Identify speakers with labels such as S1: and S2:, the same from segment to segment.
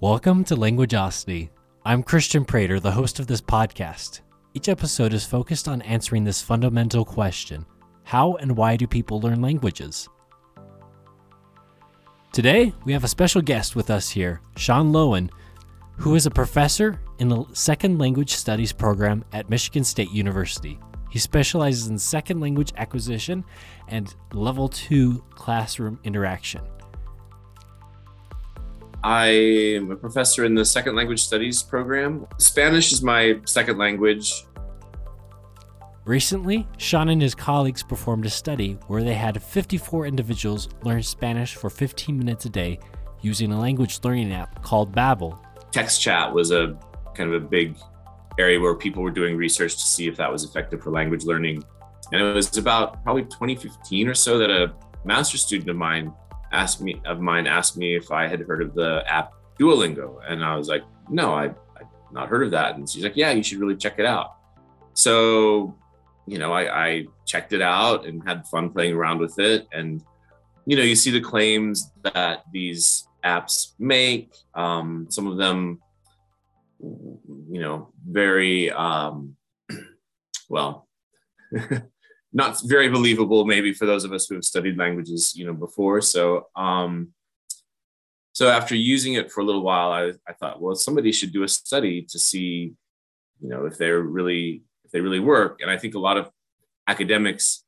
S1: Welcome to Languageosity. I'm Christian Prater, the host of this podcast. Each episode is focused on answering this fundamental question How and why do people learn languages? Today, we have a special guest with us here, Shawn Loewen, who is a professor in the Second Language Studies program at Michigan State University. He specializes in second language acquisition and level two classroom interaction.
S2: I am a professor in the second language studies program. Spanish is my second language.
S1: Recently, Shawn and his colleagues performed a study where they had 54 individuals learn Spanish for 15 minutes a day using a language learning app called Babbel.
S2: Text chat was a kind of a big area where people were doing research to see if that was effective for language learning. And it was about probably 2015 or so that a master's student of mine asked me of mine asked me if I had heard of the app Duolingo, and I was like, no, I I've not heard of that. And she's like, yeah, you should really check it out. So, you know, I, I checked it out and had fun playing around with it, and you know, you see the claims that these apps make. Um, some of them, you know, very um, well. not very believable maybe for those of us who have studied languages you know before. So um so after using it for a little while i, I thought well somebody should do a study to see you know if they're really if they really work. And i think a lot of academics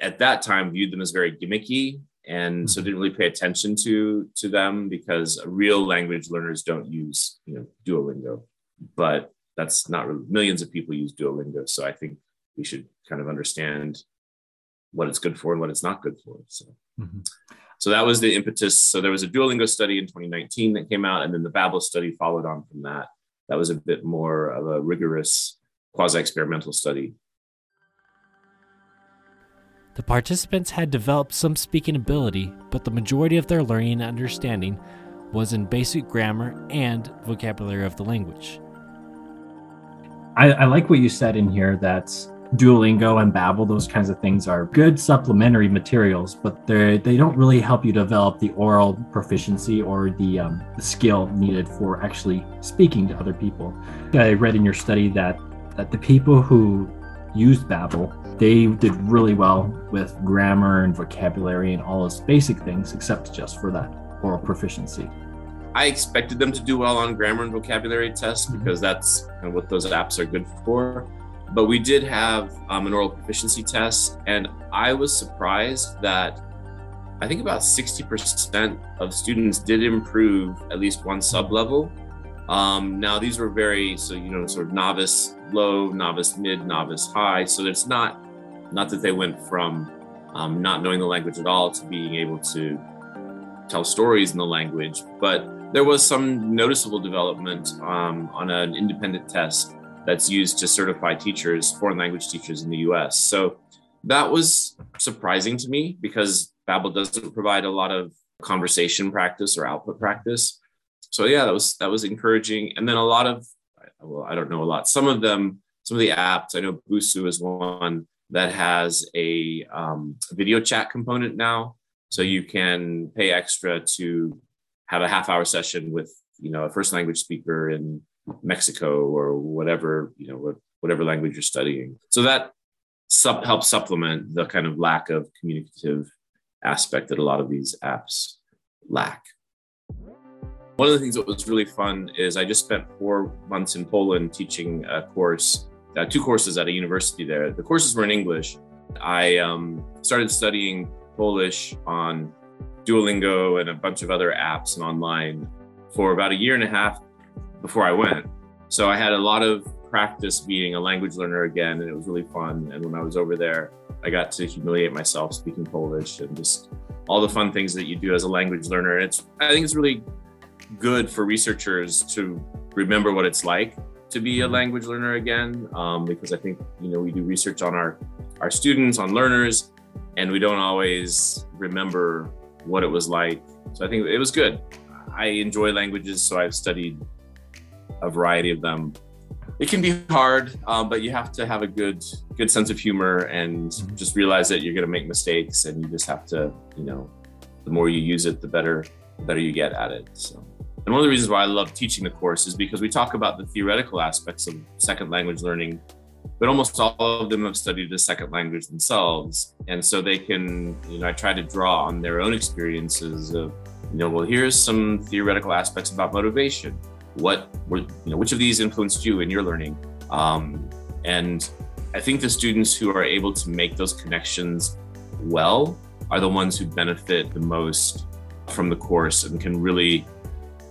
S2: at that time viewed them as very gimmicky and so mm-hmm. didn't really pay attention to to them because real language learners don't use you know duolingo. But that's not really, millions of people use duolingo. So i think we should kind of understand what it's good for and what it's not good for. So, mm-hmm. so that was the impetus. So there was a Duolingo study in 2019 that came out, and then the Babbel study followed on from that. That was a bit more of a rigorous quasi-experimental study.
S1: The participants had developed some speaking ability, but the majority of their learning and understanding was in basic grammar and vocabulary of the language.
S3: I, I like what you said in here that Duolingo and Babbel, those kinds of things are good supplementary materials, but they they don't really help you develop the oral proficiency or the, um, the skill needed for actually speaking to other people. I read in your study that that the people who used Babbel, they did really well with grammar and vocabulary and all those basic things, except just for that oral proficiency.
S2: I expected them to do well on grammar and vocabulary tests mm-hmm. because that's kind of what those apps are good for. But we did have um, an oral proficiency test, and I was surprised that I think about 60% of students did improve at least one sub level. Um, now, these were very, so, you know, sort of novice low, novice mid, novice high. So it's not, not that they went from um, not knowing the language at all to being able to tell stories in the language, but there was some noticeable development um, on an independent test that's used to certify teachers, foreign language teachers in the US. So that was surprising to me because Babbel doesn't provide a lot of conversation practice or output practice. So yeah, that was that was encouraging. And then a lot of well, I don't know a lot. Some of them, some of the apps, I know Busuu is one that has a um, video chat component now. So you can pay extra to have a half hour session with you know a first language speaker in Mexico or whatever, you know, whatever language you're studying. So that sub- helps supplement the kind of lack of communicative aspect that a lot of these apps lack. One of the things that was really fun is I just spent four months in Poland teaching a course, uh, two courses at a university there. The courses were in English. I um, started studying Polish on Duolingo and a bunch of other apps and online for about a year and a half before I went. So I had a lot of practice being a language learner again, and it was really fun. And when I was over there, I got to humiliate myself speaking Polish and just all the fun things that you do as a language learner. It's I think it's really good for researchers to remember what it's like to be a language learner again, um, because I think you know we do research on our our students, on learners, and we don't always remember what it was like. So I think it was good. I enjoy languages, so I've studied a variety of them. It can be hard, um, but you have to have a good good sense of humor and just realize that you're going to make mistakes, and you just have to, you know, the more you use it, the better the better you get at it. So, and one of the reasons why I love teaching the course is because we talk about the theoretical aspects of second language learning, but almost all of them have studied a second language themselves, and so they can, you know, I try to draw on their own experiences of, you know, well, here's some theoretical aspects about motivation. What were, you know, which of these influenced you in your learning? Um, and I think the students who are able to make those connections well are the ones who benefit the most from the course and can really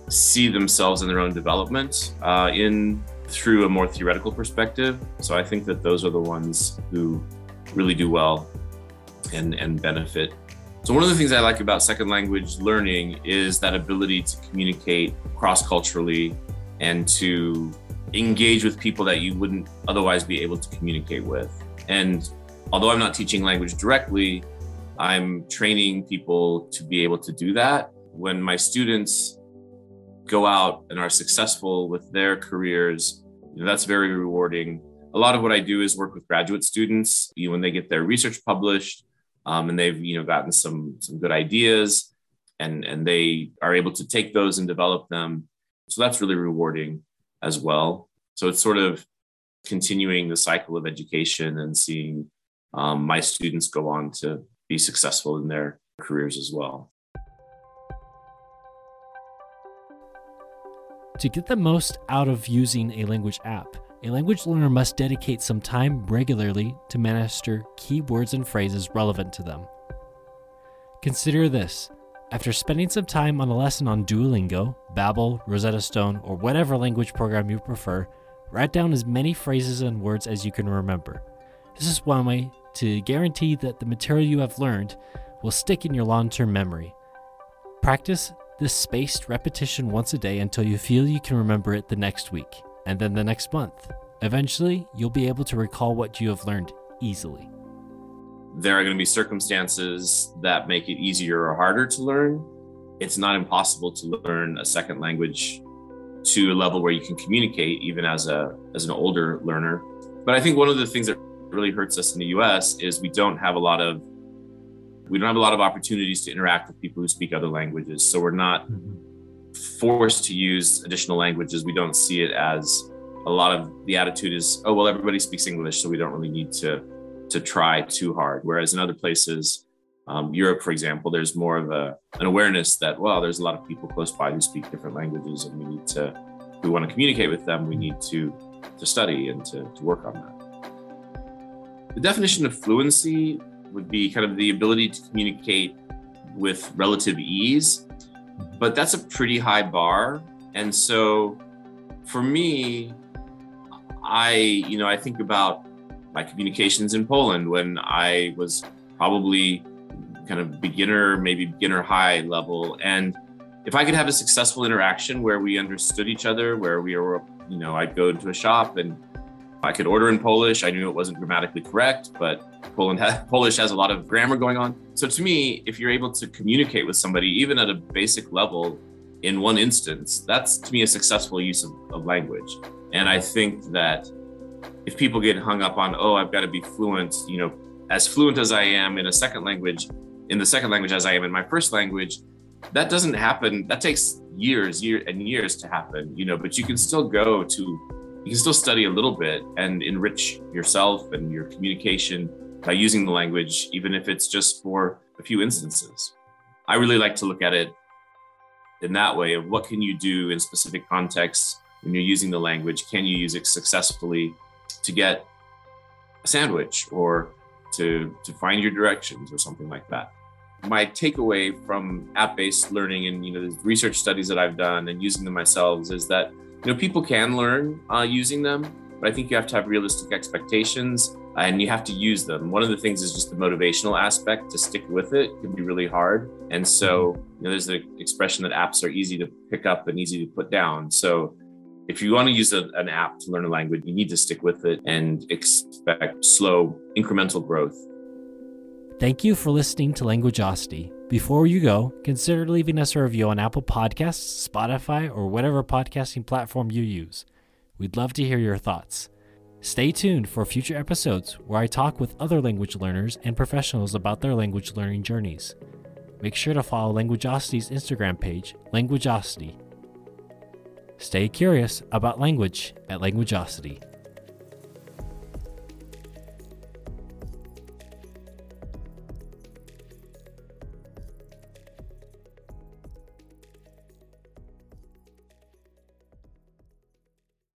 S2: see themselves in their own development uh, in through a more theoretical perspective. So I think that those are the ones who really do well and and benefit. So one of the things I like about second language learning is that ability to communicate cross culturally and to engage with people that you wouldn't otherwise be able to communicate with. And although I'm not teaching language directly, I'm training people to be able to do that. When my students go out and are successful with their careers, you know, that's very rewarding. A lot of what I do is work with graduate students. You know, when they get their research published, um, and they've you know gotten some some good ideas, and and they are able to take those and develop them. So that's really rewarding as well. So it's sort of continuing the cycle of education and seeing um, my students go on to be successful in their careers as well.
S1: To get the most out of using a language app, a language learner must dedicate some time regularly to master key words and phrases relevant to them. Consider this after spending some time on a lesson on Duolingo, Babbel, Rosetta Stone, or whatever language program you prefer, write down as many phrases and words as you can remember. This is one way to guarantee that the material you have learned will stick in your long term memory. Practice this spaced repetition once a day until you feel you can remember it the next week, and then the next month. Eventually, you'll be able to recall what you have learned easily.
S2: There are going to be circumstances that make it easier or harder to learn. It's not impossible to learn a second language to a level where you can communicate even as a as an older learner. But I think one of the things that really hurts us in the US is we don't have a lot of we don't have a lot of opportunities to interact with people who speak other languages. So we're not mm-hmm. Forced to use additional languages. We don't see it as a lot of the attitude is, oh well, everybody speaks English, so we don't really need to to try too hard. Whereas in other places, um, Europe, for example, there's more of a an awareness that well, there's a lot of people close by who speak different languages, and we need to, we want to communicate with them, we need to to study and to, to work on that. The definition of fluency would be kind of the ability to communicate with relative ease, but that's a pretty high bar. And so for me, I, you know, I think about my communications in Poland when I was probably kind of beginner, maybe beginner high level. And if I could have a successful interaction where we understood each other, where we were, you know, I'd go into a shop and I could order in Polish. I knew it wasn't grammatically correct, but Poland ha- Polish has a lot of grammar going on. So to me, if you're able to communicate with somebody, even at a basic level, in one instance, that's to me a successful use of, of language. And I think that if people get hung up on, oh, I've got to be fluent, you know, as fluent as I am in a second language, in the second language as I am in my first language, that doesn't happen. That takes years, year and years to happen, you know, but you can still go to you can still study a little bit and enrich yourself and your communication by using the language, even if it's just for a few instances. I really like to look at it in that way of what can you do in specific contexts when you're using the language? Can you use it successfully to get a sandwich or to, to find your directions or something like that? My takeaway from app-based learning and you know the research studies that I've done and using them myself is that you know people can learn uh, using them but i think you have to have realistic expectations and you have to use them. One of the things is just the motivational aspect to stick with it can be really hard. And so you know there's the expression that apps are easy to pick up and easy to put down. So if you want to use a, an app to learn a language you need to stick with it and expect slow incremental growth.
S1: Thank you for listening to Languageosity. Before you go, consider leaving us a review on Apple Podcasts, Spotify, or whatever podcasting platform you use. We'd love to hear your thoughts. Stay tuned for future episodes where I talk with other language learners and professionals about their language learning journeys. make sure to follow Languageosity's Instagram page, Languageosity. Stay curious about language at Languageosity.